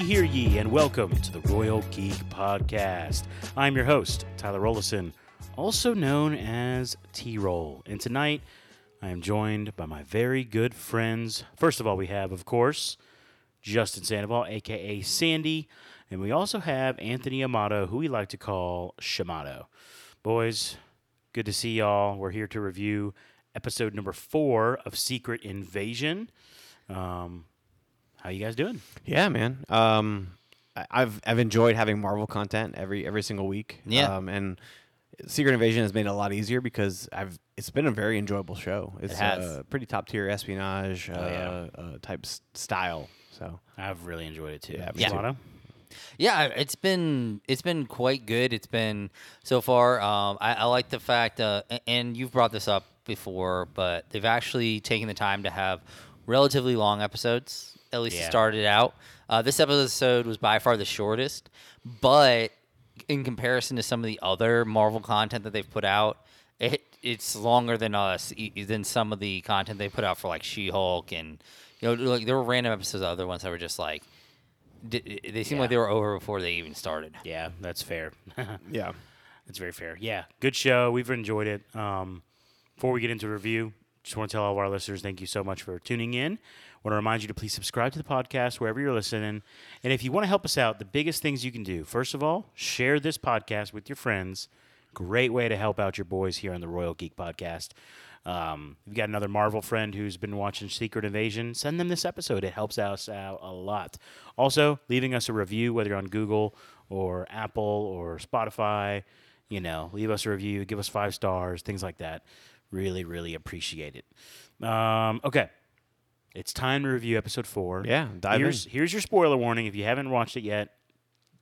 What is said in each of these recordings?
hear ye, and welcome to the Royal Geek Podcast. I'm your host, Tyler Rollison, also known as T Roll. And tonight, I am joined by my very good friends. First of all, we have, of course, Justin Sandoval, aka Sandy, and we also have Anthony Amato, who we like to call Shamato. Boys, good to see y'all. We're here to review episode number four of Secret Invasion. Um, how you guys doing? Yeah, man. Um, I- I've I've enjoyed having Marvel content every every single week. Yeah. Um, and Secret Invasion has made it a lot easier because I've it's been a very enjoyable show. It's has. a pretty top tier espionage uh, yeah. uh, type s- style. So I've really enjoyed it too. Yeah, me too. Shamato? Yeah, it's been it's been quite good. It's been so far. Um, I, I like the fact, uh, a- and you've brought this up before, but they've actually taken the time to have relatively long episodes. At least Yeah. to start it out. Uh, this episode was by far the shortest, but in comparison to some of the other Marvel content that they've put out, it it's longer than us e- than some of the content they put out for like She-Hulk and you know like there were random episodes of other ones that were just like they seemed Yeah. like they were over before they even started. Yeah, that's fair. yeah, That's very fair. Yeah, good show. We've enjoyed it. Um, before we get into review, just want to tell all of our listeners thank you so much for tuning in. Want to remind you to please subscribe to the podcast wherever you're listening. And if you want to help us out, the biggest things you can do, first of all, share this podcast with your friends. Great way to help out your boys here on the Royal Geek Podcast. Um, you've got another Marvel friend who's been watching Secret Invasion. Send them this episode. It helps us out a lot. Also, leaving us a review, whether you're on Google or Apple or Spotify, you know, leave us a review, give us five stars, things like that. Really, really appreciate it. Um, okay. It's time to review episode four. Yeah, dive here's, in. Here's your spoiler warning. If you haven't watched it yet,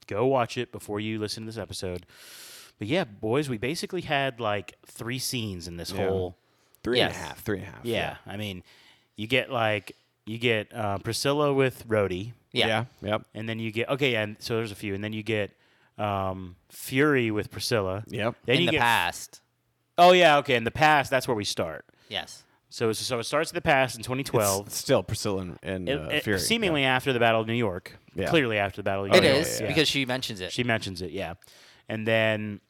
go watch it before you listen to this episode. But yeah, boys, we basically had like three scenes in this Yeah. whole. three and a half, three and a half. Yeah, I mean, you get like you get uh, Priscilla with Rhodey, Yeah. yeah, yep, and then you get okay, and so there's a few, and then you get um, Fury with Priscilla. yep. Then in you the get, past. Oh yeah, okay. In the past, that's where we start. Yes. So it's- so it starts in the past in 2012. It's still Priscilla and, and It- uh, it- Fury. seemingly after the Battle of New York. Yeah. Clearly after the Battle of New York. is yeah. because she mentions it. She mentions it, yeah. And then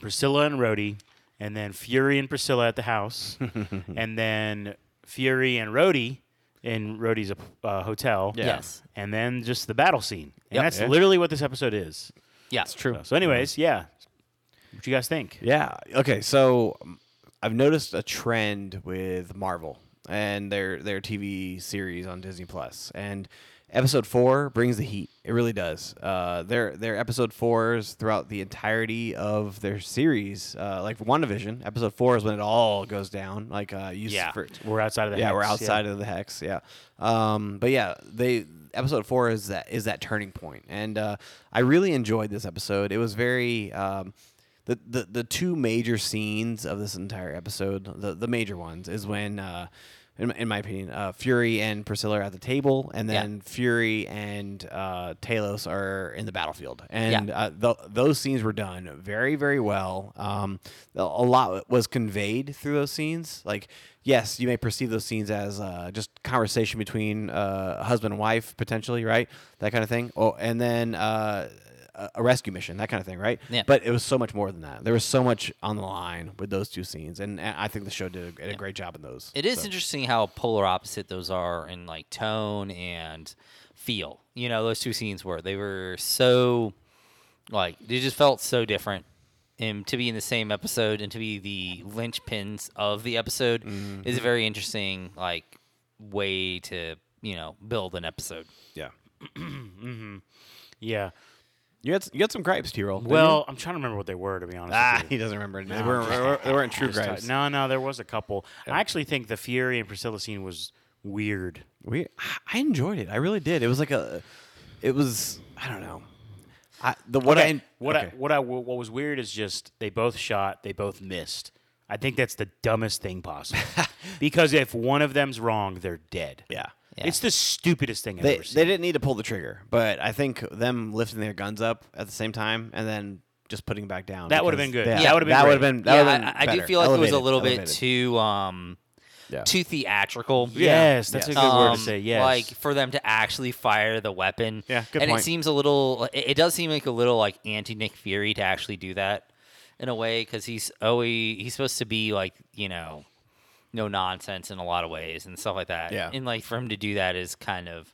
Priscilla and Rhodey, and then Fury and Priscilla at the house, and then Fury and Rhodey in Rhodey's uh, hotel. Yeah. Yes. And then just the battle scene. And Yep. that's Yeah. literally what this episode is. Yeah. It's true. So, so anyways, yeah. What you guys think? Yeah. Okay. So um, I've noticed a trend with Marvel and their their TV series on Disney Plus, and episode four brings the heat. It really does. Uh, their their episode fours throughout the entirety of their series, uh, like WandaVision, episode four is when it all goes down. Like uh, Yeah. for- We're outside of the hex. yeah, we're hex, outside of the hex. Yeah, um, but yeah, they episode four is that is that turning point, and uh, I really enjoyed this episode. It was very um, the, the the two major scenes of this entire episode, the the major ones, is when. Uh, in, my- in my opinion, uh, Fury and Priscilla are at the table, and Yeah. then Fury and uh, Talos are in the battlefield. And Yeah. uh, th- those scenes were done very, very well. Um, a lot was conveyed through those scenes. Like, yes, you may perceive those scenes as uh, just conversation between uh, husband and wife, potentially, right? That kind of thing. Oh, and then uh, a- a rescue mission, that kind of thing, right? Yeah. But it was so much more than that. There was so much on the line with those two scenes, and, and I think the show did a, did a great job in those. It is So- interesting how polar opposite those are in like tone and feel. You know, those two scenes were they were so like they just felt so different. And to be in the same episode and to be the linchpins of the episode mm-hmm. is a very interesting like way to you know build an episode. Yeah. Mm-hmm. Yeah. You had you had some gripes, T roll. Well, I'm trying to remember what they were, to be honest. ah, with you. he doesn't remember. They No, weren't, I'm they weren't- they weren't true Just, gripes. No, no, there was a couple. I actually think the Fury and Priscilla scene was weird. We, I enjoyed it. I really did. It was like a, it was. I don't know. I the what okay. I what okay. I what I what was weird is just they both shot, they both missed. I think that's the dumbest thing possible. because if one of them's wrong, they're dead. yeah. Yeah. It's the stupidest thing I've They ever seen. they didn't need to pull the trigger, but I think them lifting their guns up at the same time and then just putting it back down. That would've been good. Yeah, That would've been that would have been. That yeah, been I, I do feel like it was a little elevated. bit too um Yeah. too theatrical. Yes, that's Yes. a good word to Um, say. Yes. Like for them to actually fire the weapon. Yeah, good and point. it seems a little. It, it does seem like a little like anti Nick Fury to actually do that, in a way, because he's always he's supposed to be like you know, no nonsense in a lot of ways and stuff like that. Yeah. And like for him to do that is kind of,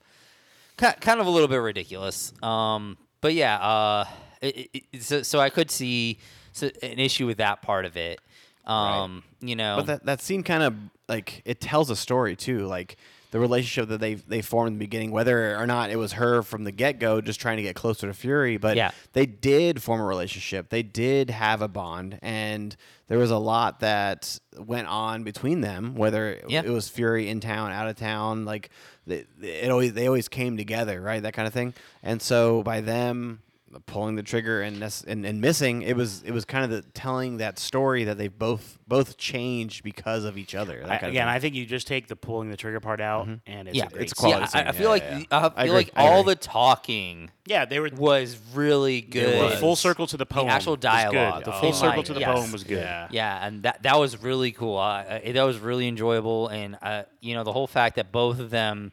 ki- kind of a little bit ridiculous. Um, but yeah. Uh, it, it, it- so so I could see so, an issue with that part of it. Um, you know. But that, that scene kind of like it tells a story too, like the relationship that they they formed in the beginning, whether or not it was her from the get go just trying to get closer to Fury, but Yeah. they did form a relationship. They did have a bond, and there was a lot that went on between them. Whether it, Yeah. it was Fury in town, out of town, like they, it always they always came together, right? That kind of thing. And so by them pulling the trigger and, nec- and and missing it was it was kind of the telling that story that they've both both changed because of each other that I, again. I think you just take the pulling the trigger part out, and it's yeah, a great it's quality Yeah, I, I feel Yeah, like yeah, yeah. I I feel agree. like all the talking Yeah, they were was really good. the full circle to the poem. actual was good. dialogue. The Oh full my- circle to the yes. poem was good. Yeah. Yeah, and that that was really cool. Uh, uh, that was really enjoyable, and uh, you know the whole fact that both of them,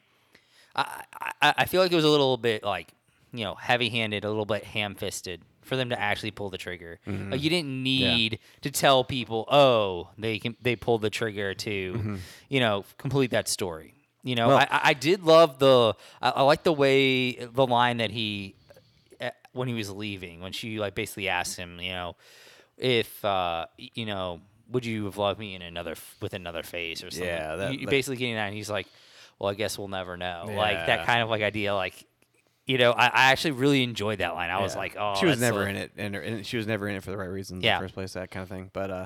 I, I I feel like it was a little bit like you know heavy handed, a little bit ham fisted for them to actually pull the trigger. Mm-hmm. Like you didn't need to tell people, oh, they can they pulled the trigger to, Mm-hmm. you know, complete that story. You know, Well- I, I did love the I, I like the way the line that he uh, when he was leaving when she like basically asked him, you know, if uh, you know, would you have loved me in another with another face or something? Yeah, that- You- that- basically getting that, and he's like, well, I guess we'll never know. Like that kind of like idea, like. You know, I, I actually really enjoyed that line. I was like, "Oh, she was never a- in it, and, and she was never in it for the right reasons Yeah. in the first place, that kind of thing. But uh,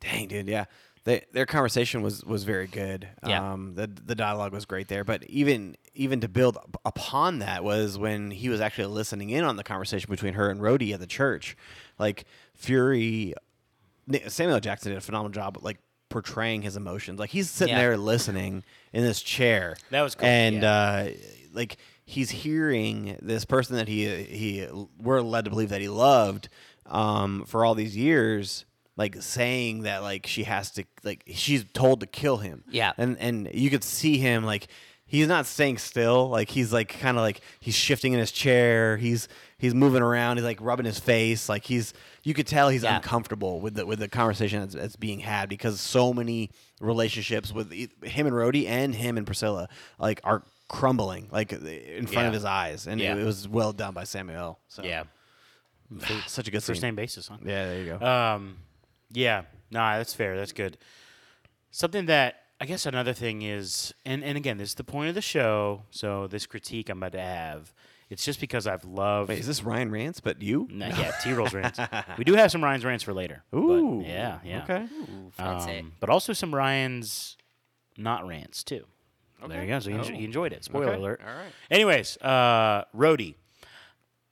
dang, dude, yeah, they, their conversation was was very good. Yeah. Um, the the dialogue was great there. But even even to build upon that was when he was actually listening in on the conversation between her and Rhodey at the church, like Fury. Samuel Jackson did a phenomenal job, like portraying his emotions. Like he's sitting Yeah. there listening in this chair. That was cool, And yeah. uh, like he's hearing this person that he he we're led to believe that he loved um, for all these years, like saying that like she has to like she's told to kill him. Yeah. And and you could see him like he's not staying still. Like he's like kind of like he's shifting in his chair. He's he's moving around. He's like rubbing his face. Like he's you could tell he's Yeah. uncomfortable with the with the conversation that's, that's being had because so many relationships with him and Rhodey and him and Priscilla like are crumbling like in front of his eyes, and Yeah. it, it was well done by Samuel. So Yeah, such a good first scene. name basis, huh? Yeah, there you go. Um, yeah, nah, that's fair. That's good. Something that I guess another thing is, and and again, this is the point of the show. So this critique I'm about to have, it's just because I've loved. Wait, is this Ryan Rants? But you? Nah, yeah, T rolls rants. We do have some Ryan's rants for later. but Ooh. yeah, yeah. Okay. Ooh, fancy. Um, but also some Ryan's not rants too. There you go. So you, enjo- Oh. you enjoyed it. Spoiler Okay. alert. All right. Anyways, uh, Rhodey.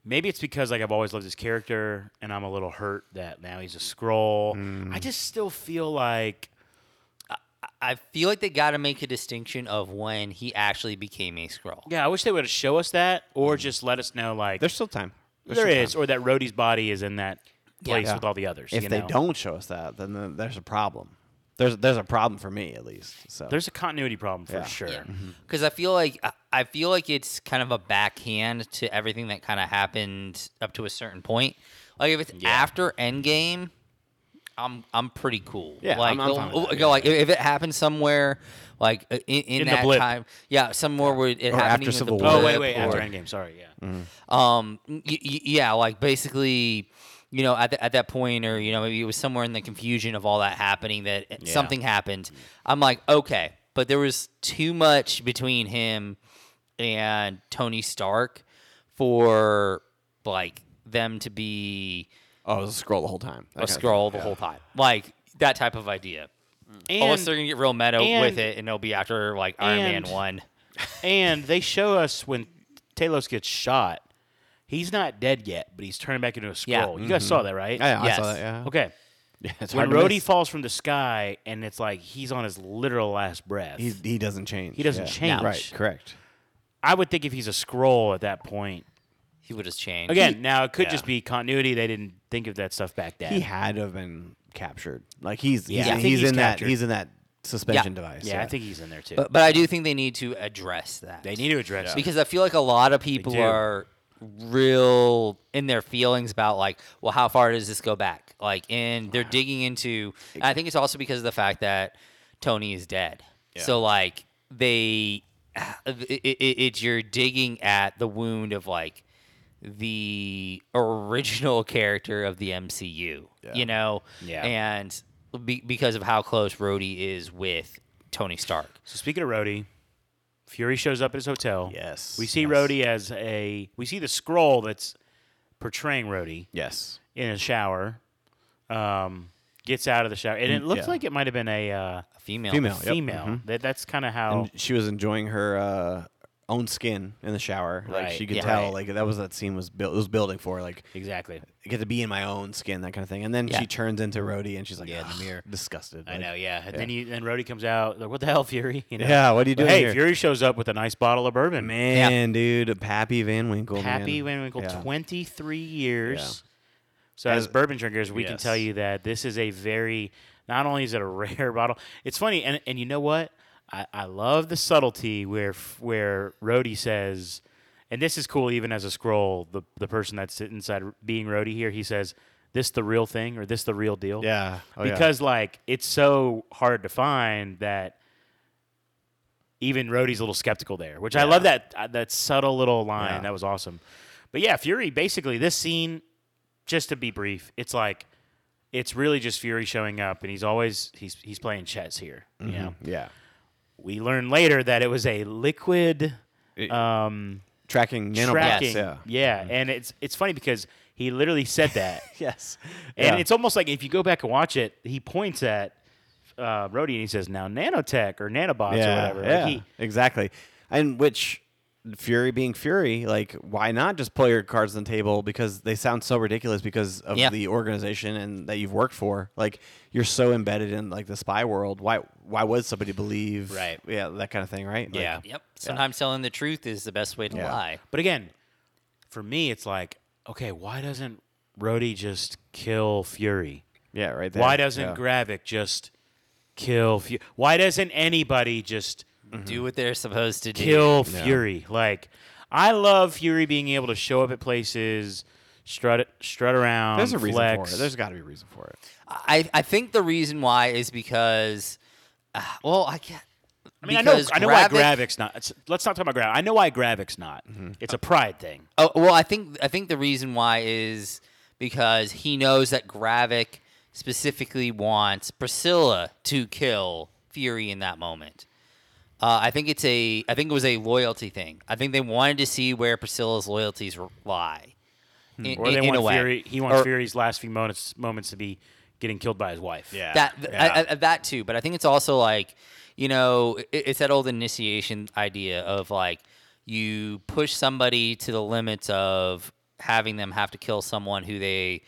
Maybe it's because like I've always loved his character, and I'm a little hurt that now he's a Skrull. Hmm. I just still feel like I feel like they got to make a distinction of when he actually became a Skrull. yeah, I wish they would have show us that, or just let us know like There's still time. There's there still is, time. or that Rhodey's body is in that place Yeah. with all the others. If you they know? don't show us that, then the, there's a problem. There's there's a problem for me at least. So there's a continuity problem for Yeah. sure. Yeah, because I feel like I- I feel like it's kind of a backhand to everything that kind of happened up to a certain point. Like if it's Yeah. after Endgame, I'm I'm pretty cool. Yeah, like I'm- I'm fine with that, go, like if if it happens somewhere like uh, in, in, In the that blip. time, yeah, somewhere where it Or happened after with the Civil blip War. Oh wait, wait, or- after Endgame. Sorry, yeah. um y- y- yeah like basically you know at, the, at that point or you know maybe it was somewhere in the confusion of all that happening that Yeah. something happened. I'm like okay. But there was too much between him and tony stark for like them to be oh, a Skrull the whole time. That a Skrull thing. the whole time. Like that type of idea. Mm. And, unless they're gonna get real meta and- with it and it'll be after like iron and- man 1 and they show us when Talos gets shot, he's not dead yet, but he's turning back into a Yeah. Skrull. You guys mm-hmm. saw that, right? Yeah, I saw Yes. that. Yeah. Okay. Yeah, it's when hard to Rhodey miss. falls from the sky and it's like he's on his literal last breath, he he doesn't change. He doesn't Yeah. change. Right. Correct. I would think if he's a Skrull at that point. he would have changed Again, now it could yeah. just be continuity. They didn't think of that stuff back then. He had to have been captured. Like he's Yeah. he's, I think he's he's in captured. that he's in that suspension device. Yeah, I think he's in there too. But, but I do think they need to address that. they need to address it. because I feel like a lot of people do. are real in their feelings about like, well, how far does this go back? Like, and they're digging into. And I think it's also because of the fact that Tony is dead. So like they, it, it, it's you're digging at the wound of like the original character of the MCU. You know. Yeah. And be, because of how close Rhodey is with Tony Stark. So speaking of Rhodey, Fury shows up at his hotel. Yes, We see yes. Rhodey as a. We see the Skrull that's portraying Rhodey Yes. in a shower. Um, gets out of the shower, and it looks yeah. like it might have been a uh, A female. Female. Yep. female. Mhm. That that's kind of how. And she was enjoying her uh, own skin in the shower. Like Right, she could yeah. tell, Right. like that was that scene was built was building for. Like exactly. I get to be in my own skin, that kind of thing. And then Yeah. she turns into Rhodey, and she's like, Yeah, in the mirror. disgusted. I know, yeah. And then you then Rhodey comes out. Like, what the hell, Fury? You know? Yeah, what are you But doing hey, here? Fury shows up with a nice bottle of bourbon. Man, dude, Pappy Van Winkle. Pappy man. Van Winkle, Yeah. 23 years. So as, As- bourbon drinkers, we can tell you that this is a very. Not only is it a rare bottle, it's funny, and and you know what? I, I love the subtlety where where Rhodey says, and this is cool even as a Skrull. The the person that's inside being Rhodey here, he says, "This the real thing," or "This the real deal." Yeah. Oh, yeah. because like it's so hard to find that even Rhodey's a little skeptical there, which I love that uh, that subtle little line. Yeah. That was awesome. But yeah, Fury basically this scene, just to be brief, it's like it's really just Fury showing up, and he's always he's he's playing chess here. You know, yeah. We learn later that it was a liquid um, Tracking nanobots. tracking. Yeah. yeah, and it's it's funny because he literally said that. Yes. And Yeah. it's almost like if you go back and watch it, he points at uh, Rhodey and he says, "Now nanotech or nanobots yeah, or whatever." Like, Yeah, he- exactly. And which Fury being Fury, like why not just play your cards on the table because they sound so ridiculous because of Yeah. the organization and that you've worked for. Like you're so embedded in like the spy world. Why why would somebody believe Right. Yeah, that kind of thing, right? Like, Yeah. Yep. Sometimes telling the truth is the best way to Yeah. lie. but again, for me, it's like, okay, why doesn't Rhodey just kill Fury? Yeah, right there. Why doesn't yeah. Gravik just kill Fury? Why doesn't anybody just Do what they're supposed to do. kill Fury? Like, I love Fury being able to show up at places, strut strut around. There's a reason flex. for it. There's got to be a reason for it. I, I think the reason why is because, uh, well, I can't. I mean, I know, because I know why Gravik- Gravik's not. It's, let's not talk about Gravik. I know why Gravik's not. Mm-hmm. It's a pride thing. Oh well, I think I think the reason why is because he knows that Gravik specifically wants Priscilla to kill Fury in that moment. Uh, I think it's a I think it was a loyalty thing. I think they wanted to see where Priscilla's loyalties lie. In, Or they in- in a want way. Fury. He wants Or- Fury's last few moments moments to be getting killed by his wife. Yeah. that th- yeah. I- I- that too but i think it's also like you know it, it's that old initiation idea of like you push somebody to the limits of having them have to kill someone who they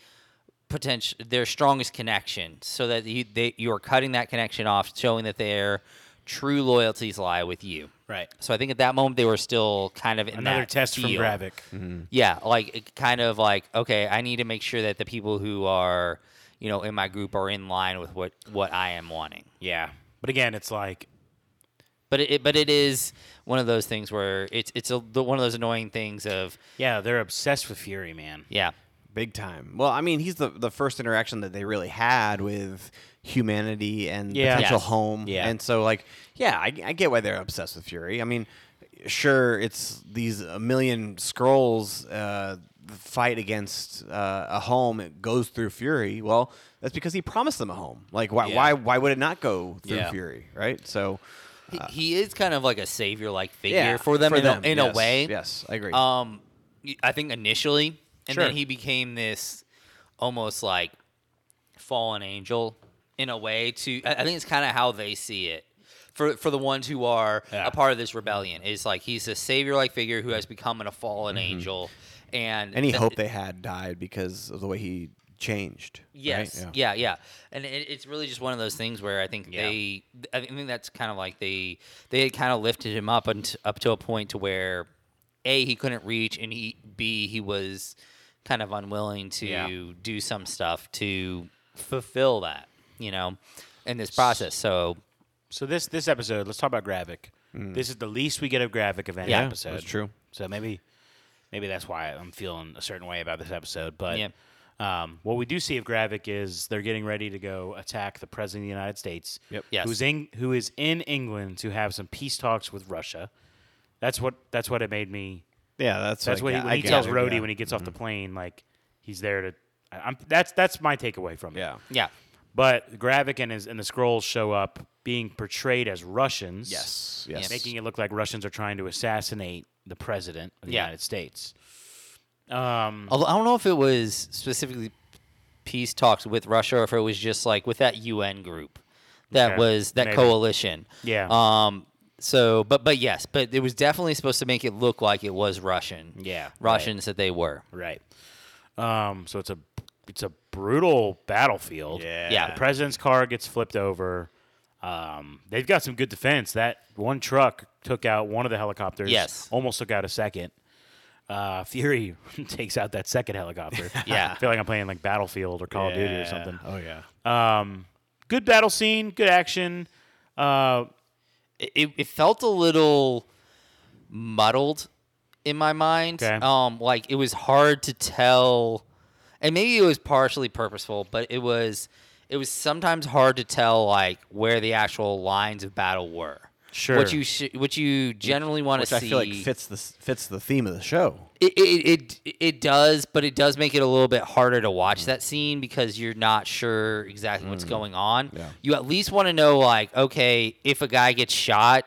potential their strongest connection so that you they you're cutting that connection off showing that their true loyalties lie with you Right. so i think at that moment they were still kind of in Another that test from feel. Gravik. Mm-hmm. Yeah, like kind of like okay, I need to make sure that the people who are, you know, in my group are in line with what what I am wanting. Yeah. But again, it's like But it, but it is one of those things where it's it's a, the- one of those annoying things of yeah, they're obsessed with Fury, man. yeah, Big time. Well, I mean, he's the the first interaction that they really had with humanity and Yeah. potential Yes. home. Yeah. And so, like, yeah, I, I get why they're obsessed with Fury. I mean, sure, it's these a million Skrulls uh, fight against uh, a home. It goes through Fury. Well, that's because he promised them a home. Like, why Yeah. why why would it not go through Yeah. Fury? Right. So. he, he is kind of like a savior like figure Yeah, for them in, them, a, in yes, a way. Yes, I agree. Um, y- I think initially, and Sure. then he became this almost like fallen angel in a way. To I I think it's kind of how they see it. For, for the ones who are Yeah. a part of this rebellion is like he's a savior like figure who has become a fallen mm-hmm. angel and Any th- hope they had died because of the way he changed. right? Yes. Yeah. yeah, And it, it's really just one of those things where I think Yeah. they, I think that's kind of like they, they had kind of lifted him up and up to a point to where, a he couldn't reach, and he b he was kind of unwilling to Yeah. do some stuff to fulfill that, you know, in this process. So So this this episode, let's talk about Gravik. This is the least we get of Gravik of any Yeah, episode. that's true. So maybe maybe that's why I'm feeling a certain way about this episode. But Yeah. um, what we do see of Gravik is they're getting ready to go attack the president of the United States. Yep. Yes. Who's in who is in England to have some peace talks with Russia. That's what that's what it made me Yeah, that's that's like, what he, yeah, when he tells gathered, Rhodey yeah. when he gets off the plane, like he's there to. I- I'm, that's that's my takeaway from it. Yeah. Yeah. But Gravik and his and the Skrulls show up being portrayed as Russians. Yes. Yes. Making it look like Russians are trying to assassinate the president of the Yeah. United States. Um, Although I don't know if it was specifically peace talks with Russia or if it was just like with that UN group that Okay, was that maybe. coalition. Yeah. Um. So, but but yes, but it was definitely supposed to make it look like it was Russian. Yeah, right. Russians that they were. right. Um, so it's a it's a brutal battlefield. Yeah. Yeah. The president's car gets flipped over. Um, they've got some good defense. That one truck took out one of the helicopters. Yes. Almost took out a second. Uh, Fury takes out that second helicopter. Yeah. I feel like I'm playing like Battlefield or Call of Duty or something. Oh yeah. Um, good battle scene, good action. Uh, it, it felt a little muddled in my mind. Okay. Um, like it was hard to tell, and maybe it was partially purposeful, but it was it was sometimes hard to tell like where the actual lines of battle were. Sure. What you sh- what you generally want to see. Which I feel like fits the fits the theme of the show. It, it, it it does, but it does make it a little bit harder to watch mm. that scene because you're not sure exactly what's mm. going on. Yeah. You at least want to know, like, okay, if a guy gets shot,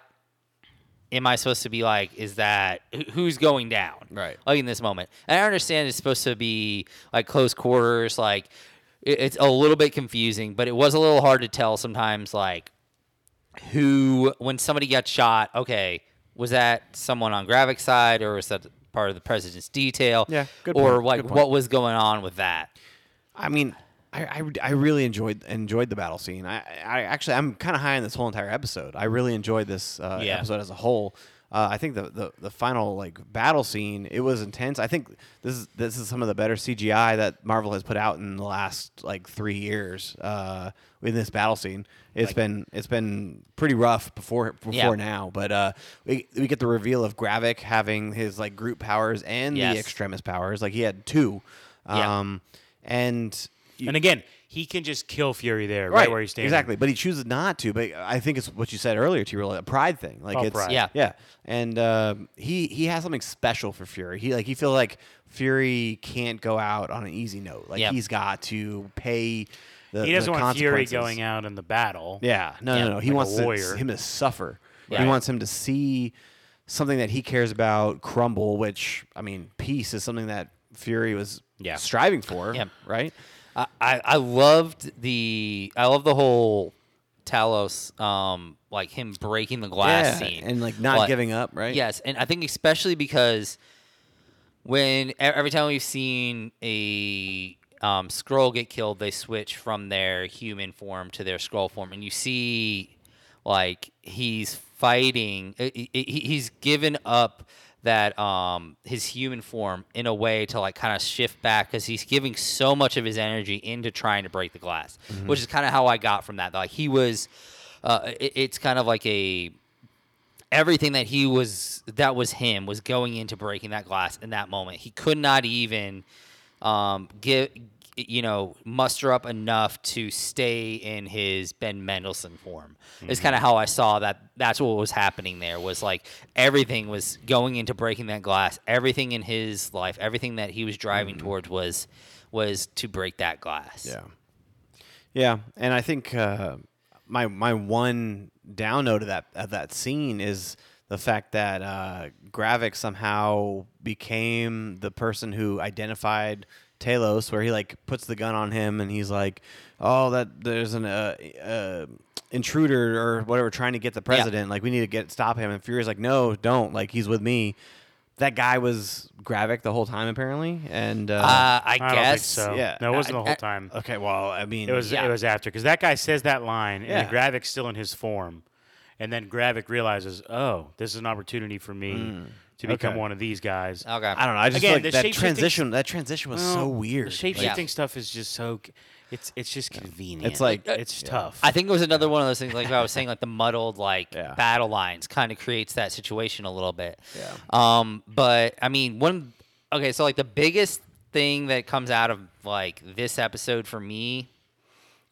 am I supposed to be like, is that who's going down? Right. Like in this moment, and I understand it's supposed to be like close quarters, like it, it's a little bit confusing, but it was a little hard to tell sometimes, like who when somebody got shot okay was that someone on Gravik's side or was that part of the president's detail Yeah, good or point, like good point. what was going on with that I mean, I, I, I really enjoyed enjoyed the battle scene. I, I actually I'm kind of high on this whole entire episode. I really enjoyed this uh, Yeah. episode as a whole. Uh, I think the, the the final like battle scene it was intense. I think this is this is some of the better CGI that Marvel has put out in the last like three years. Uh, in this battle scene, it's been it's been pretty rough before before Yeah. now. But uh, we we get the reveal of Gravik having his like group powers and Yes. the extremis powers. Like he had two. Yeah. Um, and you- and again, he can just kill Fury there, right, where he's standing. Exactly, but he chooses not to. But I think it's what you said earlier, to a pride thing. Like Oh, it's pride. Yeah. yeah. And um he he has something special for Fury. He like he feel like Fury can't go out on an easy note. Like Yep. he's got to pay. The, He doesn't the want Fury going out in the battle. Yeah, no, Yeah. no, no. He Like wants to, him to suffer. He wants him to see something that he cares about crumble. Which I mean, peace is something that Fury was Yeah. striving for. Yep. Right. I, I I loved the I love the whole Talos um like him breaking the glass yeah, scene and like not Like, giving up. Right. Yes, and I think especially because when every time we've seen a um, Skrull get killed, they switch from their human form to their Skrull form, and you see like he's fighting. he- He's given up that um his human form in a way to like kind of shift back because he's giving so much of his energy into trying to break the glass which is kind of how i got from that like he was uh it, it's kind of like a everything that he was that was him was going into breaking that glass in that moment. He could not even um, get you know muster up enough to stay in his Ben Mendelsohn form. It's kind of how I saw that. That's what was happening there. Was like everything was going into breaking that glass. Everything in his life, everything that he was driving towards was was to break that glass. Yeah. Yeah, and I think uh, my my one down note of that of that scene is the fact that uh, Gravik somehow became the person who identified Talos, where he like puts the gun on him and he's like, "Oh, that there's an uh, uh, intruder or whatever trying to get the president. Like we need to get stop him." And Fury's like, "No, don't. Like he's with me." That guy was Gravik the whole time apparently, and uh, Uh, I, I don't think guess so. yeah. No, it wasn't I- the whole I- time. okay, well, I mean, It was Yeah. it was after because that guy says that line Yeah. and Gravik's still in his form, and then Gravik realizes, oh, this is an opportunity for me to become Okay. one of these guys. Okay. I don't know. I just Again, feel the like that shape-shifting- transition. That transition was so Well, weird. The shape Like, shifting stuff is just so. c- It's it's just convenient. It's like- it's yeah. tough. I think it was another one of those things, like I was saying, like the muddled like Yeah. battle lines kind of creates that situation a little bit. Yeah. Um, but I mean, one. Okay, so like the biggest thing that comes out of like this episode for me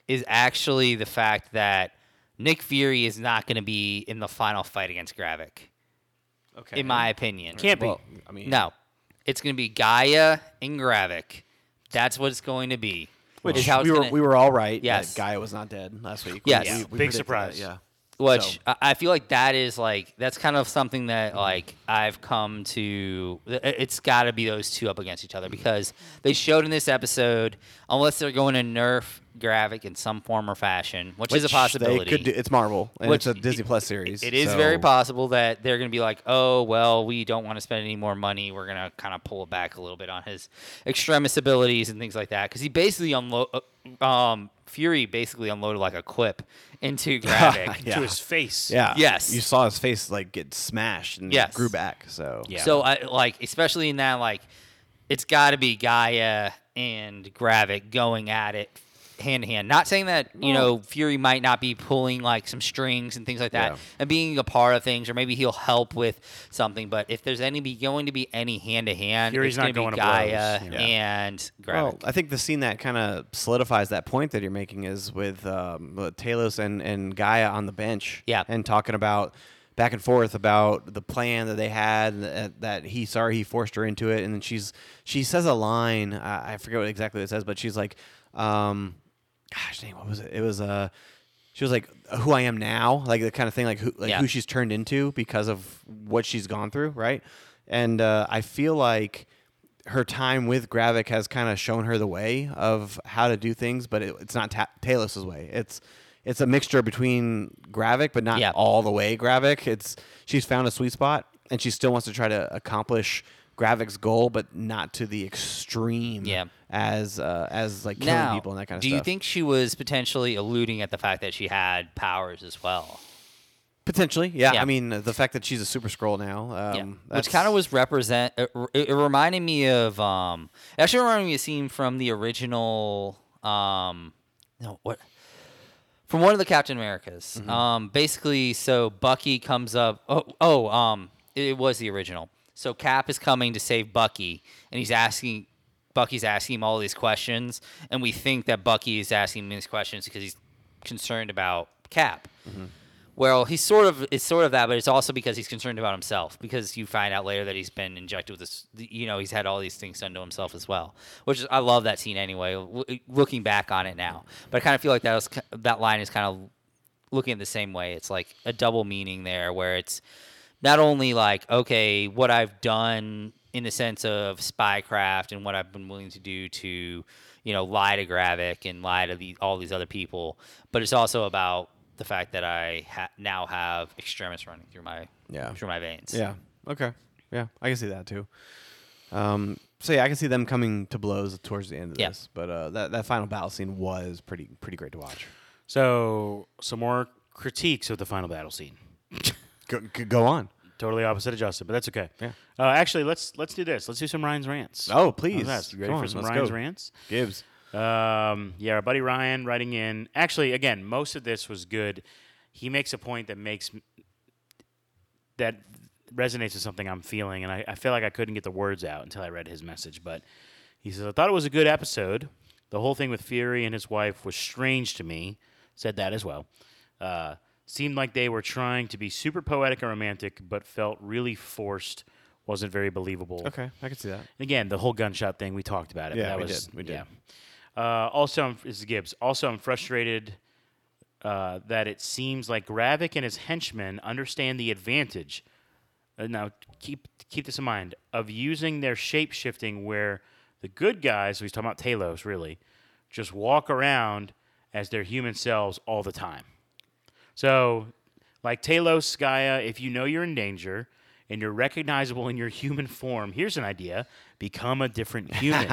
is actually the fact that Nick Fury is not going to be in the final fight against Gravik, okay. in my opinion. Can't be. Well, I mean, No, it's going to be Gaia and Gravik. That's what it's going to be. Which is how we were gonna- we were all right. Yes. that Gaia was not dead last week. Yes. We- Yeah, we big predicted that, surprise. Yeah. Which So- I I feel like that is like that's kind of something that like I've come to. It's got to be those two up against each other because they showed in this episode, unless they're going to nerf Gravik in some form or fashion, which, is a possibility. They could do, it's Marvel and Which it's a Disney Plus series. It is so- very possible that they're going to be like, oh, well, we don't want to spend any more money. We're going to kind of pull it back a little bit on his extremis abilities and things like that. Because he basically unload, uh, um, Fury basically unloaded like a quip into Gravik. Yeah. to his face. Yeah. Yes. You saw his face like get smashed and Yes. grew back. So Yeah. So I like, especially in that, like, it's got to be Gaia and Gravik going at it hand to hand. Not saying that you know Fury might not be pulling like some strings and things like that Yeah. and being a part of things, or maybe he'll help with something. But if there's any be going to be any hand to hand, Fury's it's not gonna going be to blows. Gaia Yeah. and Gravik. Well, I think the scene that kind of solidifies that point that you're making is with um, with Talos and, and Gaia on the bench. Yeah. And talking about back and forth about the plan that they had and that, that he sorry he forced her into it and then she's she says a line uh, I forget what exactly it says but she's like um gosh dang what was it it was uh she was like who I am now like the kind of thing like who like Yeah. who she's turned into because of what she's gone through right and uh, I feel like her time with Gravik has kind of shown her the way of how to do things, but it, it's not ta- Talos's way. It's it's a mixture between Gravik, but not Yeah. all the way Gravik. It's she's found a sweet spot, and she still wants to try to accomplish Gravik's goal, but not to the extreme. Yeah. As uh, as like killing now, people and that kind of do stuff. Do you think she was potentially alluding at the fact that she had powers as well? potentially? Yeah. Yeah. I mean, the fact that she's a super Skrull now. Um, Yeah, which kind of was represent. It, it reminded me of um. It actually reminded me of a scene from the original um. No, what? From one of the Captain Americas. Mm-hmm. Um, basically, so Bucky comes up. Oh, oh, um, it, it was the original. So Cap is coming to save Bucky, and he's asking. Bucky's asking him all these questions, and we think that Bucky is asking him these questions because he's concerned about Cap. Mm-hmm. Well, he's sort of it's sort of that, but it's also because he's concerned about himself. Because you find out later that he's been injected with this, you know, he's had all these things done to himself as well. Which is, I love that scene anyway. w- Looking back on it now, but I kind of feel like that was that line is kind of looking at the same way. It's like a double meaning there, where it's not only like okay, what I've done in the sense of spycraft and what I've been willing to do to, you know, lie to Gravik and lie to the, all these other people, but it's also about the fact that I ha- now have extremis running through my Yeah. through my veins. Yeah. Okay. Yeah, I can see that too. Um, so yeah, I can see them coming to blows towards the end of Yeah. this. But uh, that that final battle scene was pretty pretty great to watch. So some more critiques of the final battle scene. Go, go- on. Totally opposite of Justin, but that's okay. Yeah. Uh, actually, let's let's do this. Let's do some Ryan's rants. Oh, How's please. that? You ready Come for on, some let's Ryan's go. rants? Gibbs. Um, yeah, our buddy Ryan writing in. Actually, again, most of this was good. He makes a point that makes that resonates with something I'm feeling, and I, I feel like I couldn't get the words out until I read his message. But he says, "I thought it was a good episode. The whole thing with Fury and his wife was strange to me." Said that as well. Uh, seemed like they were trying to be super poetic and romantic, but felt really forced. Wasn't very believable. Okay, I can see that. Again, the whole gunshot thing we talked about it. Yeah, that we was, did, we did. Yeah. Uh, also, I'm, this is Gibbs. Also, I'm frustrated uh, that it seems like Gravik and his henchmen understand the advantage. Uh, now, keep keep this in mind of using their shape shifting, where the good guys, so he's talking about Talos, really, just walk around as their human selves all the time. So, like Talos, Gaia, if you know you're in danger and you're recognizable in your human form, here's an idea become a different human.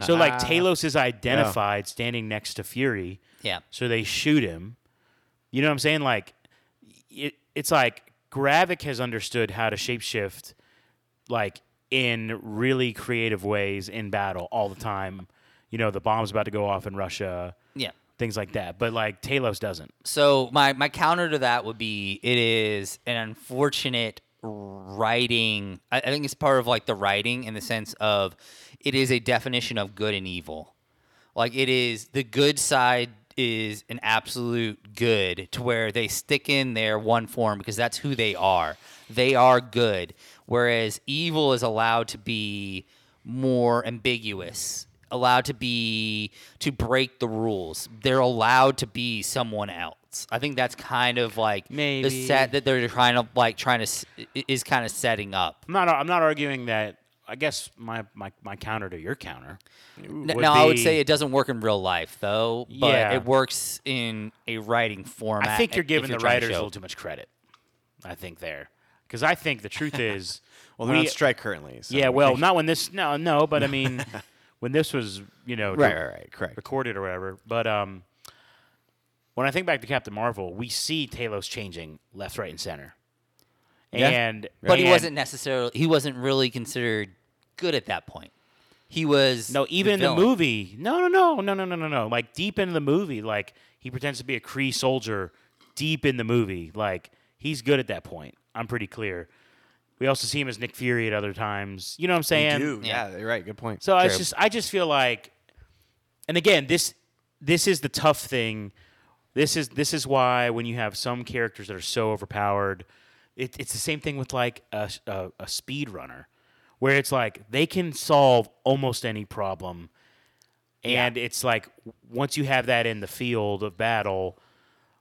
so, like, Talos is identified standing next to Fury, Yeah. so they shoot him. You know what I'm saying? Like, it, it's like Gravik has understood how to shapeshift like in really creative ways in battle all the time. You know, the bomb's about to go off in Russia. Things like that. But like Talos doesn't. So my my counter to that would be it is an unfortunate writing. I, I think it's part of like the writing in the sense of it is a definition of good and evil. Like it is the good side is an absolute good to where they stick in their one form because that's who they are. They are good. Whereas evil is allowed to be more ambiguous, allowed to be to break the rules. They're allowed to be someone else. I think that's kind of like the set that they're trying to like trying to is kind of setting up. I'm not. I'm not arguing that. I guess my my, my counter to your counter. N- would now, I would say it doesn't work in real life, though, but Yeah. it works in a writing format. I think you're giving the trying to writers a little too much credit. I think there, because I think the truth is, Well, they're we- on strike currently. So yeah. Well, not when this. No, no. But I mean, when this was, you know, Right, right, right. Correct. recorded or whatever. But um, when I think back to Captain Marvel, we see Talos changing left, right, and center. Yeah. And But he and- wasn't necessarily. He wasn't really considered good at that point. He was No, even in the movie. No, no, no, no, no, no, no, no. Like deep into the movie, like he pretends to be a Kree soldier. Deep in the movie, like he's good at that point. I'm pretty clear. We also see him as Nick Fury at other times. You know what I'm saying? You do. Yeah. Yeah, you're right. Good point. So I True. just I just feel like, and again, this this is the tough thing. This is this is why when you have some characters that are so overpowered, it, it's the same thing with like a, a, a speed runner, where it's like they can solve almost any problem, and it's like once you have that in the field of battle,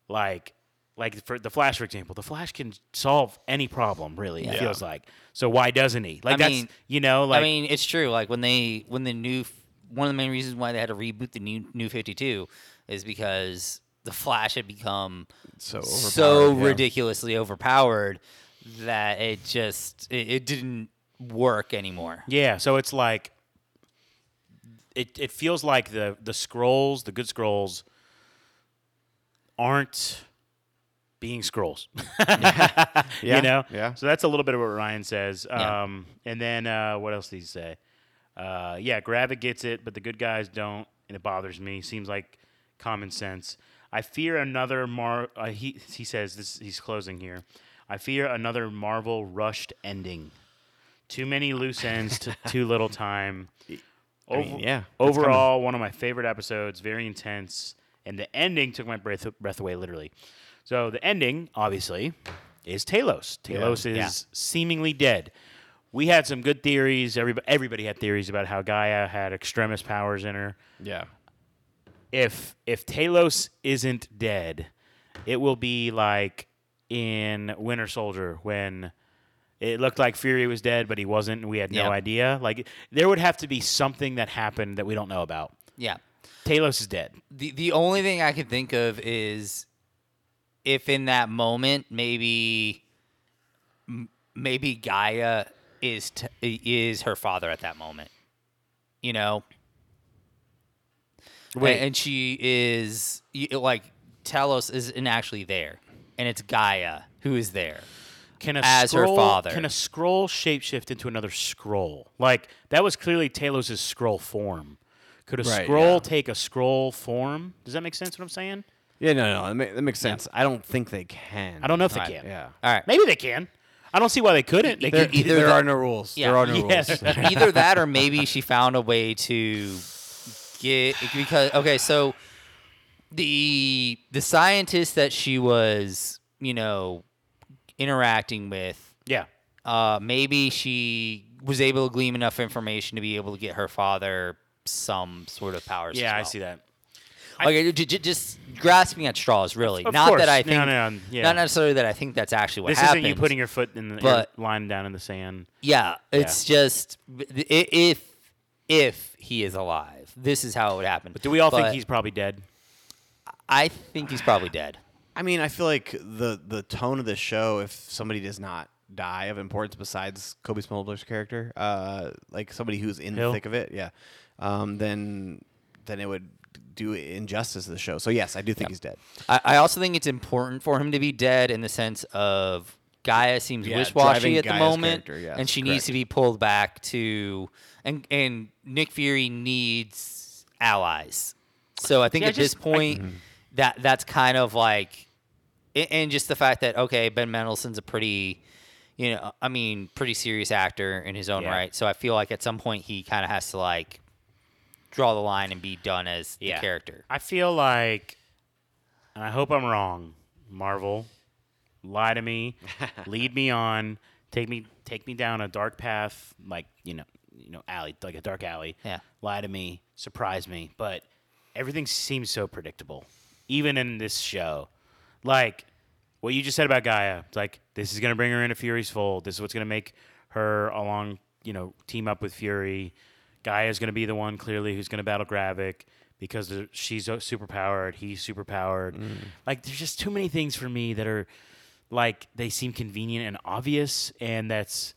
like like for the Flash, for example, the Flash can solve any problem. Really, it feels like. So why doesn't he? Like I that's mean- you know like I mean, it's true. Like when they when the new one of the main reasons why they had to reboot the new New Fifty Two is because the Flash had become So so yeah. ridiculously overpowered that it just it, it didn't work anymore. Yeah, so it's like it it feels like the the Skrulls, the good Skrulls aren't being Skrulls. Yeah, you know? yeah. So that's a little bit of what Ryan says. Yeah. Um and then uh what else did he say? Uh yeah, Gravik gets it, but the good guys don't, and it bothers me. Seems like common sense. I fear another Mar uh, he he says this he's closing here. I fear another Marvel rushed ending. Too many loose ends to too little time. I mean, yeah, Overall, one of my favorite episodes. Very intense, and the ending took my breath breath away, literally. So the ending, obviously, is Talos. Talos is Yeah. seemingly dead. We had some good theories. Everybody, everybody had theories about how Gaia had extremis powers in her. Yeah. If if Talos isn't dead, it will be like in Winter Soldier when it looked like Fury was dead, but he wasn't, and we had no Yeah. idea. Like there would have to be something that happened that we don't know about. Yeah. Talos is dead. The the only thing I can think of is if in that moment maybe maybe Gaia is t- is her father at that moment. You know, Wait. and, and she is like Talos isn't actually there, and it's Gaia who is there. Can a as her father. Can a Skrull shapeshift into another Skrull? Like that was clearly Talos' Skrull form. Could a Right, Skrull yeah. take a Skrull form? Does that make sense? What I'm saying? Yeah, no, no, that, ma- that makes sense. I don't think they can. I don't know if they Alright, can. Yeah. All right. Maybe they can. I don't see why they couldn't. They There, could, either there that- are no rules. Yeah. There are no Yeah. rules. either that or maybe she found a way to get because okay so the the scientist that she was you know interacting with yeah. uh maybe she was able to glean enough information to be able to get her father some sort of powers Yeah, as I well. see that. Okay j- j- just grasping at straws really Of not course. that i No, think no, no, yeah. not necessarily that i think that's actually what This happened isn't you putting your foot in the but- or line down in the sand. Yeah, it's just i- if if he is alive, this is how it would happen. But do we all think he's probably dead? I think he's probably dead. I mean, I feel like the the tone of the show, if somebody does not die of importance besides Cobie Smulders' character, uh, like somebody who's in Hill? the thick of it, yeah, um, then then it would do injustice to the show. So yes, I do think he's dead. I, I also think it's important for him to be dead in the sense of Gaia seems Yeah, wish-washy driving at the moment, yes, and she needs to be pulled back to, and and Nick Fury needs allies. So I think See, I at this just- I- point, mm-hmm. that that's kind of like, a- and just the fact that okay, Ben Mendelsohn's a pretty, you know, I mean, pretty serious actor in his own Yeah. right. So I feel like at some point he kind of has to like draw the line and be done as Yeah. the character. I feel like, and I hope I'm wrong. Marvel, lie to me, lead me on, take me take me down a dark path, like you know, you know, alley, like a dark alley. Yeah. Lie to me, surprise me, but everything seems so predictable, even in this show. Like what you just said about G'iah, like this is gonna bring her into Fury's fold. This is what's gonna make her along, you know, team up with Fury. G'iah's gonna be the one clearly who's gonna battle Gravik because she's super powered, he's super powered. Mm. Like there's just too many things for me that are like they seem convenient and obvious, and that's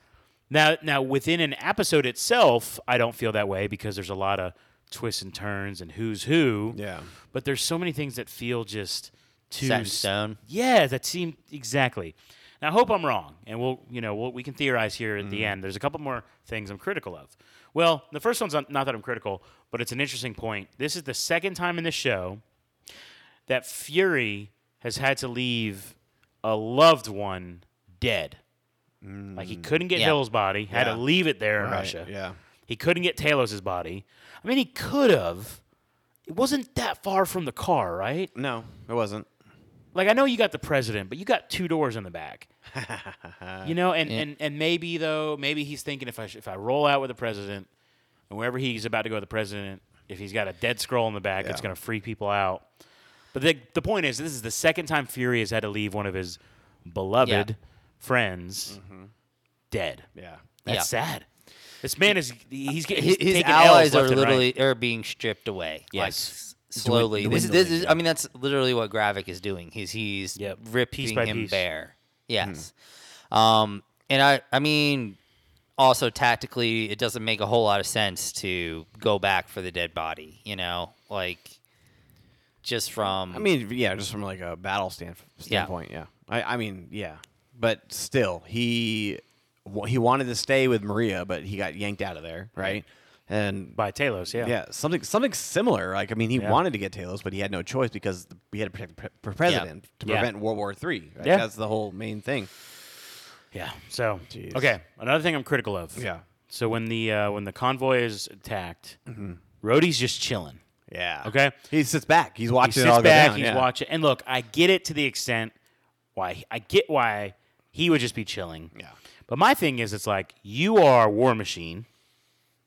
now now within an episode itself, I don't feel that way because there's a lot of twists and turns and who's who. Yeah. But there's so many things that feel just too Set in stone. Yeah, that seem exactly. Now, I hope I'm wrong, and we'll you know we'll, we can theorize here at the mm-hmm. end. There's a couple more things I'm critical of. Well, the first one's not not that I'm critical, but it's an interesting point. This is the second time in the show that Fury has had to leave a loved one dead. Like he mm, couldn't get Yeah. Hill's body, had Yeah. to leave it there in Right, Russia. yeah. He couldn't get Talos' body. I mean, he could have. It wasn't that far from the car, right? No, it wasn't. Like I know you got the president, but you got two doors in the back. you know, and, and and maybe though, maybe he's thinking if I if I roll out with the president, and wherever he's about to go with the president, if he's got a dead Skrull in the back, it's going to freak people out. But the the point is, this is the second time Fury has had to leave one of his beloved friends mm-hmm. dead. Yeah. That's Yeah. sad. This man is he's, uh, get- his, he's his allies L's are left and right. literally are being stripped away. Yes. s- slowly. This, is, this is, I mean, that's literally what Gravik is doing. He's he's Yep. ripping Piece him piece. bare. Yes. Um, and I I mean, also tactically, it doesn't make a whole lot of sense to go back for the dead body. You know, like just from I mean, yeah, just from like a battle stand standpoint, yeah. I, I mean, yeah, but still, he he wanted to stay with Maria, but he got yanked out of there, right? And by Talos. Yeah, yeah, something something similar. Like, I mean, he Yeah. wanted to get Talos, but he had no choice because he had to protect the pre- pre- president to Yeah. prevent World War Three. Right? Yeah. That's the whole main thing. yeah. So Jeez. okay, another thing I'm critical of. Yeah. So when the uh, when the convoy is attacked, Rhodey's just chilling. Yeah. Okay. He sits back. He's He watching sits it all back. go down. he's yeah. watching, and look, I get it to the extent why I get why he would just be chilling. Yeah. But my thing is, it's like you are a War Machine.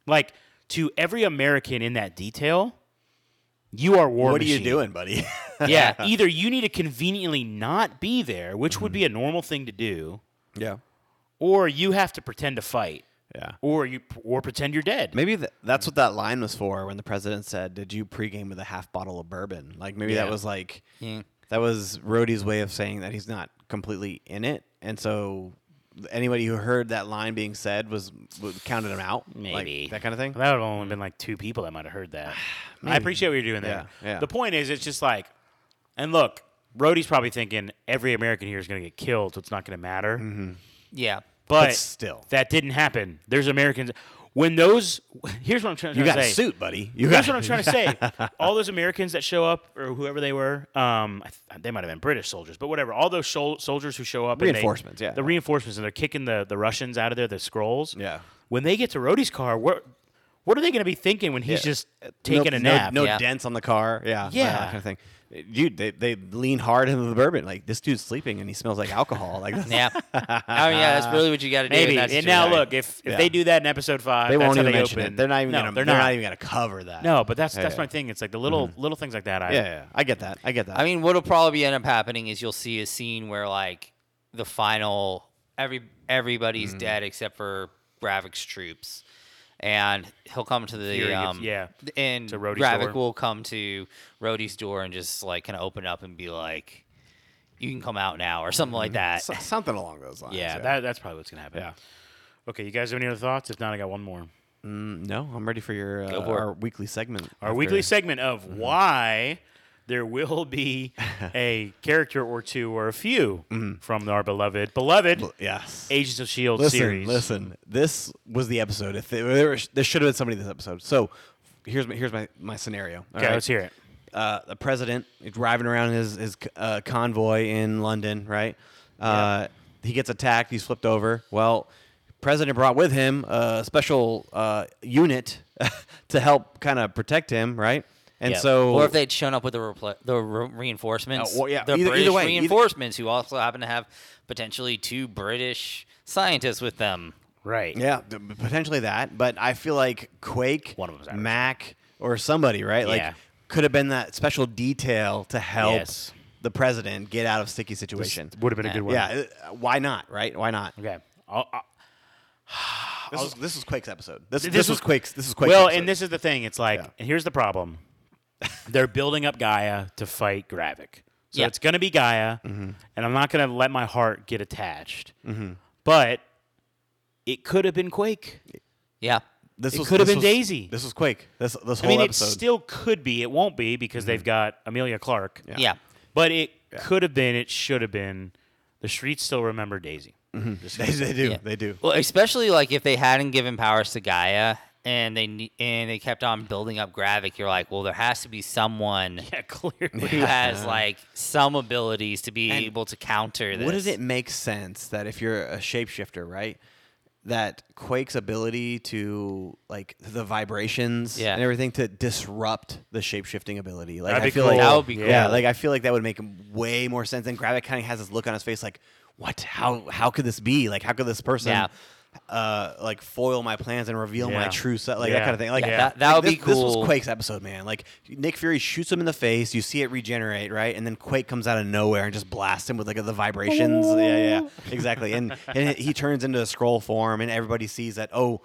Like to every American in that detail, you are War What are you doing, buddy? yeah, either you need to conveniently not be there, which would be mm-hmm. a normal thing to do, yeah. or you have to pretend to fight, Yeah. or you or pretend you're dead. Maybe th- that's what that line was for when the president said, "Did you pregame with a half bottle of bourbon?" Like maybe Yeah. that was like Yeah. that was Rhodey's way of saying that he's not completely in it, and so anybody who heard that line being said was, was counted him out, like, Maybe. that kind of thing. That would have only been like two people that might have heard that. I appreciate what you're doing there. Yeah, yeah. The point is, it's just like, and look, Rhodey's probably thinking every American here is going to get killed, so it's not going to matter. Mm-hmm. yeah. But, But still. that didn't happen. There's Americans. When those, here's what I'm trying, You trying got to a say. suit, buddy. You Here's got what I'm trying to say. All those Americans that show up, or whoever they were, um, I th- they might have been British soldiers, but whatever. All those shol- soldiers who show up, and they- Reinforcements, yeah. the reinforcements, and they're kicking the, the Russians out of there, the Skrulls. Yeah. When they get to Rhodey's car, what what are they going to be thinking when he's Yeah. just uh, taking no, a nap? No, no Yeah. dents on the car. Yeah. Yeah. That kind of thing. Dude, they, they lean hard into the bourbon. Like this dude's sleeping and he smells like alcohol. Like that's, Yeah. I mean, yeah, that's really what you got to do. Maybe. that And now situation. look, if if Yeah. they do that in episode five, they that's won't how even they mention open. it. They're not even no, gonna. they're, They're not. not even gonna cover that. No, but that's Yeah, that's yeah. my thing. It's like the little mm-hmm. little things like that. I, Yeah, yeah. I get that. I get that. I mean, what'll probably end up happening is you'll see a scene where like the final every everybody's mm. dead except for Gravik's troops, and he'll come to the Fury gets- um yeah, and to Rhodey's Gravik door. will come to Rhodey's door and just like kind of open up and be like, "You can come out now" or something like that. So- something along those lines. yeah, that that's probably what's gonna happen. Yeah. Okay, you guys have any other thoughts? If not, I got one more. Mm, no, I'm ready for your uh, Go for it. our weekly segment. Our after- weekly segment of why there will be a character or two or a few Mm-hmm. from our beloved, beloved Yes. Agents of Shield listen, series. listen. This was the episode. If there, there, was- there should have been somebody in this episode. So here's my here's my my scenario. Okay, right? let's hear it. uh, the president driving around his his uh, convoy in London, right? Uh, he gets attacked. He's flipped over. Well, president brought with him a special uh, unit to help kind of protect him, right? And Yeah. so, Or if they'd shown up with the repl- the re- reinforcements, Uh, well, yeah, the either- either British way, either- reinforcements who also happen to have potentially two British scientists with them. Right. yeah, th- potentially that. But I feel like Quake, One of them's Irish. Mac, or somebody, right? Like Yeah. could have been that special detail to help Yes. the president get out of sticky situation. Would have been a good one. yeah, uh, why not? Right? Why not? Okay. I'll, I'll, This was this was Quake's episode. This, This this, was was- Quake's. This is Quake's. well, episode. and this is the thing. It's like, Yeah. and here's the problem. They're building up G'iah to fight Gravik. So Yeah. it's going to be G'iah, Mm-hmm. and I'm not going to let my heart get attached. But it could have been Quake. Yeah. this it was, could have been was- Daisy. This was Quake. This this I whole mean, episode. Mm-hmm. it still could be. It won't be because they've got Emilia Clarke. Yeah. But it could have been. It should have been. The streets still remember Daisy. Just they, they do. Yeah. They do. Well, especially like if they hadn't given powers to G'iah and they and they kept on building up Gravik, you're like, well, there has to be someone Yeah, clearly. who has like some abilities to be And able to counter this. Wouldn't it make sense that if you're a shapeshifter, right? That Quake's ability to like the vibrations Yeah. and everything to disrupt the shapeshifting ability. Like That'd I feel cool. like That would be Yeah, like I feel like that would make way more sense. And Gravik kind of has this look on his face, like, what? How? How could this be? Like, how could this person? Yeah. Uh, like foil my plans and reveal my true self, like that kind of thing. Like Yeah, that- that like, would this, be This cool. was Quake's episode, man. Like Nick Fury shoots him in the face, you see it regenerate, right? And then Quake comes out of nowhere and just blasts him with like the vibrations. yeah, yeah, exactly. And and he turns into a Skrull form, and everybody sees that. Oh,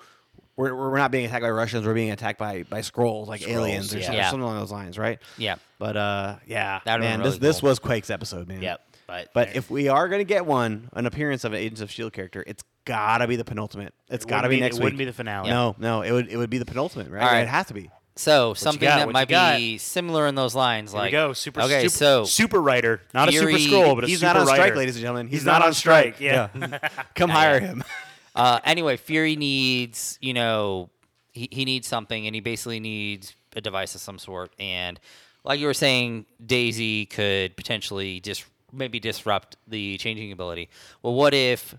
we're, we're not being attacked by Russians. We're being attacked by by Skrulls, like aliens or yeah. something, something along those lines, right? Yeah. But uh, yeah, That'd man, really this this was Quake's episode, man. Yep. But, But there- if we are gonna get one, an appearance of an Agents of Shield character, it's gotta be the penultimate. It's It gotta be be- next it week. wouldn't be the finale. No, no, it would it would be the penultimate, right? All right. It has to be. So something got? that What might be similar in those lines, Here like go. Super. Okay, super, so super writer, not a super Skrull, but a He's super not on strike, writer. ladies and gentlemen. He's, not, on strike. Yeah. Come hire him. uh, anyway, Fury needs, you know, he, he needs something, and he basically needs a device of some sort. And like you were saying, Daisy could potentially just maybe disrupt the changing ability. Well, what if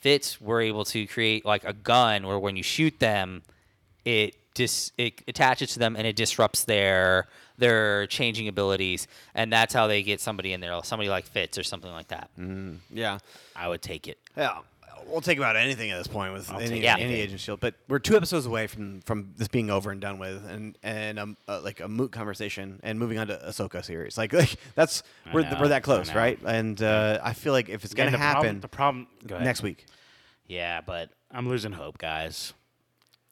Fitz were able to create like a gun where when you shoot them, it dis it attaches to them and it disrupts their their changing abilities, and that's how they get somebody in there, somebody like Fitz or something like that. Mm-hmm. yeah. I would take it. Yeah. We'll take about anything at this point with any, take any anything. Agent Shield, but we're two episodes away from from this being over and done with, and and um, uh, like a moot conversation, and moving on to Ahsoka series. Like, like that's I we're, know, we're that close, know. right? And uh, I feel like if it's gonna the happen Problem, the problem. Go ahead. next week, Yeah, but I'm losing hope, guys.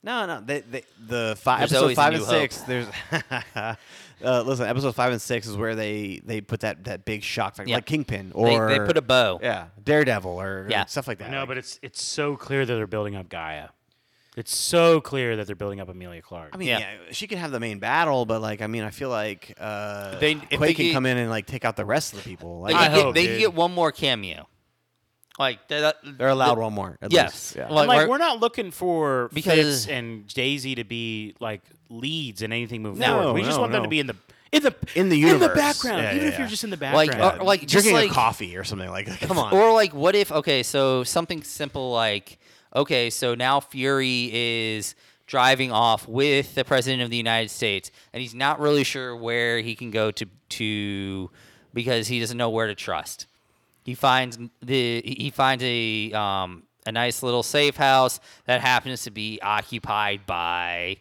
No, no. They, they, the five, There's episode always a five new and hope. six. There's uh, listen. Episode five and six is where they they put that that big shock factor, Yeah. like Kingpin They, or they put a bow. yeah Daredevil or, or Yeah. stuff like that. No, Like, but it's it's so clear that they're building up G'iah. It's so clear that they're building up Emilia Clarke. I mean, yeah. Yeah. she can have the main battle, but like, I mean, I feel like uh, They- if Quake they can get- come in and like take out the rest of the people. Like, They, I could hope, they dude. get one more cameo. Like that, they're allowed one more. At Yes. least. Yeah. Well, I'm like, we're- we're not looking for Because- Fitz and Daisy to be like leads in anything moving No, forward. We just no, want them to be in the in the In the in the background, Yeah, even yeah, if you're just in the background, Like, background. uh, like just drinking like a coffee or something like. That. Come on. Or like, what if? Okay, so something simple like, okay, so now Fury is driving off with the president of the United States, and he's not really sure where he can go to to because he doesn't know where to trust. He finds the he finds a um a nice little safe house that happens to be occupied by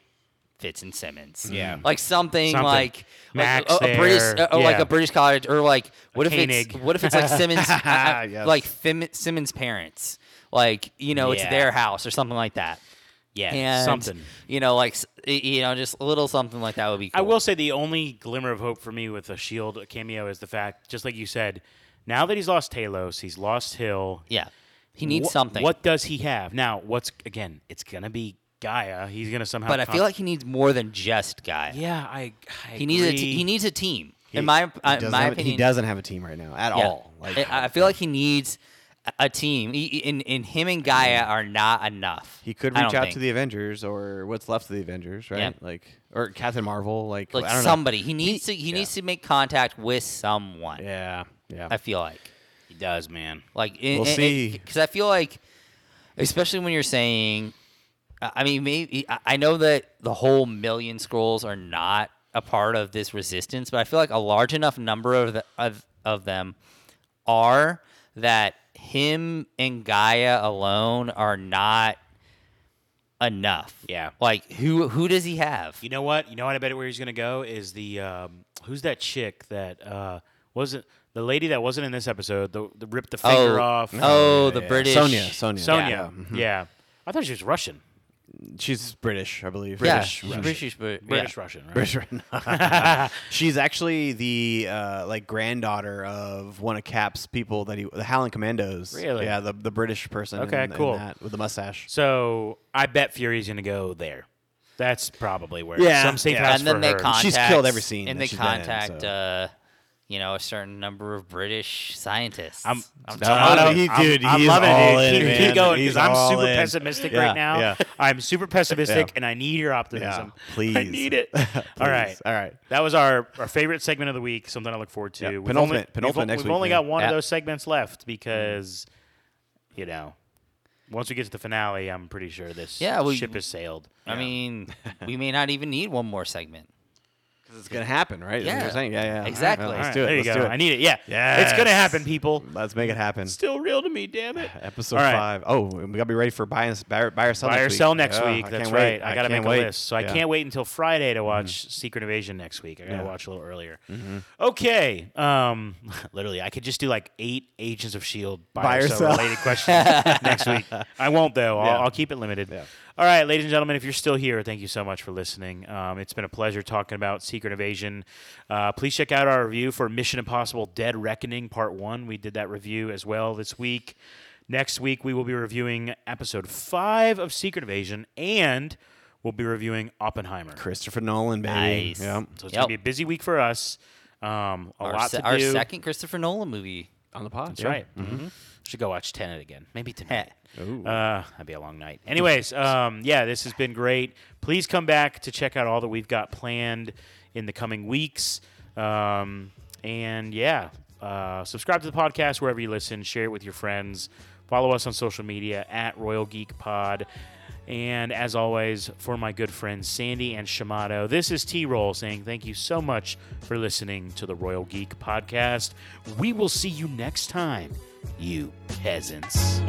Fitz and Simmons. Yeah. like something, Something. like Max like a, a British, there, or like a British college, or like what if Koenig. it's what if it's like Simmons, uh, uh, Yes. like Fim- Simmons' parents, like you know it's their house or something like that. yeah, and something. you know, like you know, just a little something like that would be. Cool. I will say the only glimmer of hope for me with a Shield cameo is the fact, just like you said, now that he's lost Talos, he's lost Hill. Yeah, he needs wh- something. What does he have now? What's again? It's gonna be G'iah. He's gonna somehow. But I con- feel like he needs more than just G'iah. yeah, I. I he needs a agree. t- he needs a team. in my He uh, doesn't my have- opinion, he doesn't have a team right now at yeah. all. Like I I feel like he needs a- a team. He, he- and, and him and G'iah are not enough. he could I reach don't out think. to the Avengers or what's left of the Avengers, right? Yeah. Like or Captain Marvel, like, like I don't somebody. He needs to. He yeah. needs to make contact with someone. know. Yeah, yeah. I feel like. He does, man. Like We'll see. because I feel like, especially when you're saying, I mean, maybe I- I know that the whole million Skrulls are not a part of this resistance, but I feel like a large enough number of the, of of them are that him and G'iah alone are not enough. Yeah. Like who who does he have? You know what? You know what? I bet where he's gonna go is the um, who's that chick that uh, wasn't the lady that wasn't in this episode? The, the ripped the finger oh, off. oh, Yeah, the yeah. British Sonya, Sonya, Sonya. Yeah, Yeah, mhm. I thought she was Russian. She's British, I believe. Yeah, British, she's Russian. British, but British yeah. Russian, right? British. She's actually the uh, like granddaughter of one of Cap's people that he, the Howling Commandos. Really? Yeah, the the British person. Okay, in- in cool. that, with the mustache. So I bet Fury's gonna go there. That's probably where Yeah, some safe yeah. house and then for they her. contact. She's killed every scene And they she's in, contact, so. uh, you know, a certain number of British scientists. I'm, I'm No, trying- Toronto, he- I'm- dude, I'm, he is loving all it. in, Keep, keep going He's because I'm super in. pessimistic Yeah, right now. yeah. I'm super pessimistic, Yeah. and I need your optimism. Yeah, please. I need it. all right, all right. That was our, our favorite segment of the week. Something I look forward to. Yeah, We've penultimate- we've, penultimate next we've week, only man. got one of those segments left because, mm-hmm. you know, once we get to the finale, I'm pretty sure this Yeah, we- ship has sailed. I mean, we may not even need one more segment. Because it's gonna happen, right? Yeah. you're saying. Yeah, yeah. Exactly. well, let's do it. There you let's go. do it. I need it. Yeah. Yeah. It's gonna happen, people. Let's make it happen. Still real to me, damn it. Episode All right. five. Oh, we gotta be ready for buy, and, buy, buy or sell. Buy next or week. sell next week. I That's right. wait. I got to make wait. a list. So I can't wait until Friday to watch Secret Invasion next week. I got to Yeah. Mm-hmm. watch a little earlier. Okay. Um, literally, I could just do like eight Agents of S.H.I.E.L.D. buy, Buy or or sell sell. related questions next week. I won't, though. I'll, Yeah. I'll keep it limited. Yeah. All right, ladies and gentlemen, if you're still here, thank you so much for listening. Um, it's been a pleasure talking about Secret Invasion. Uh, please check out our review for Mission Impossible Dead Reckoning Part 1. We did that review as well this week. Next week, we will be reviewing episode 5 of Secret Invasion, and we'll be reviewing Oppenheimer. Christopher Nolan, baby. Nice. Yep. So it's Yep. going to be a busy week for us. Um, a Our, lot se- to our do. second Christopher Nolan movie. On the pod. That's yeah. right. Mm-hmm. Should go watch Tenet again. Maybe tonight. Ooh. Uh, that'd be a long night. Anyways, um, yeah, this has been great. Please come back to check out all that we've got planned in the coming weeks. Um, and yeah, uh, subscribe to the podcast wherever you listen. Share it with your friends. Follow us on social media at Royal Geek Pod. And as always, for my good friends Sandy and Shamato, this is T Roll saying thank you so much for listening to the Royal Geek Podcast. We will see you next time, you peasants.